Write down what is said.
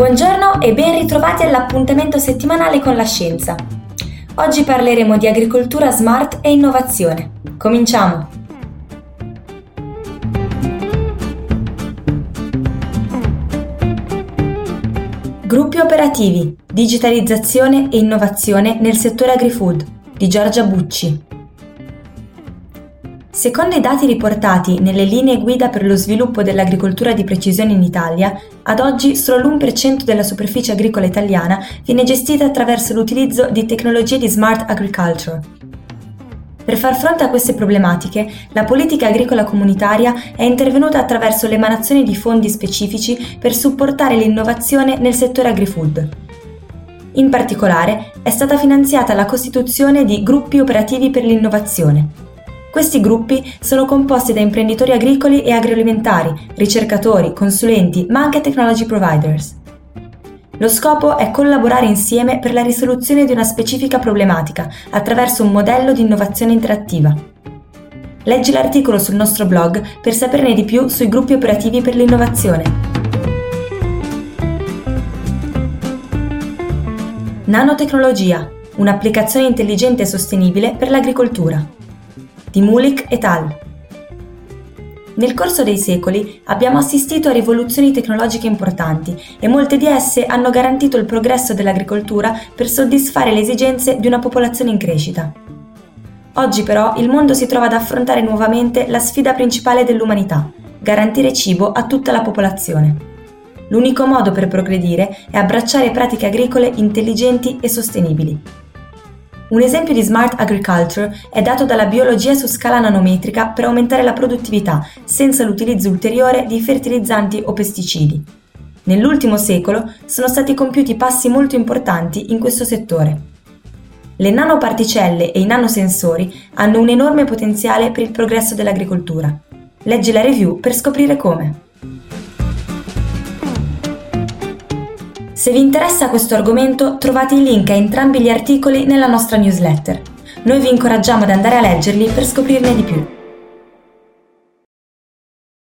Buongiorno e ben ritrovati all'appuntamento settimanale con la scienza. Oggi parleremo di agricoltura smart e innovazione. Cominciamo! Gruppi operativi, digitalizzazione e innovazione nel settore agri-food di Giorgia Bucci. Secondo i dati riportati nelle linee guida per lo sviluppo dell'agricoltura di precisione in Italia, ad oggi solo l'1% della superficie agricola italiana viene gestita attraverso l'utilizzo di tecnologie di smart agriculture. Per far fronte a queste problematiche, la politica agricola comunitaria è intervenuta attraverso l'emanazione di fondi specifici per supportare l'innovazione nel settore agri-food. In particolare, è stata finanziata la costituzione di gruppi operativi per l'innovazione, questi gruppi sono composti da imprenditori agricoli e agroalimentari, ricercatori, consulenti, ma anche technology providers. Lo scopo è collaborare insieme per la risoluzione di una specifica problematica attraverso un modello di innovazione interattiva. Leggi l'articolo sul nostro blog per saperne di più sui gruppi operativi per l'innovazione. Nanotecnologia, un'applicazione intelligente e sostenibile per l'agricoltura di Mulik et al. Nel corso dei secoli abbiamo assistito a rivoluzioni tecnologiche importanti e molte di esse hanno garantito il progresso dell'agricoltura per soddisfare le esigenze di una popolazione in crescita. Oggi però il mondo si trova ad affrontare nuovamente la sfida principale dell'umanità, garantire cibo a tutta la popolazione. L'unico modo per progredire è abbracciare pratiche agricole intelligenti e sostenibili. Un esempio di smart agriculture è dato dalla biologia su scala nanometrica per aumentare la produttività senza l'utilizzo ulteriore di fertilizzanti o pesticidi. Nell'ultimo secolo sono stati compiuti passi molto importanti in questo settore. Le nanoparticelle e i nanosensori hanno un enorme potenziale per il progresso dell'agricoltura. Leggi la review per scoprire come. Se vi interessa questo argomento trovate i link a entrambi gli articoli nella nostra newsletter. Noi vi incoraggiamo ad andare a leggerli per scoprirne di più.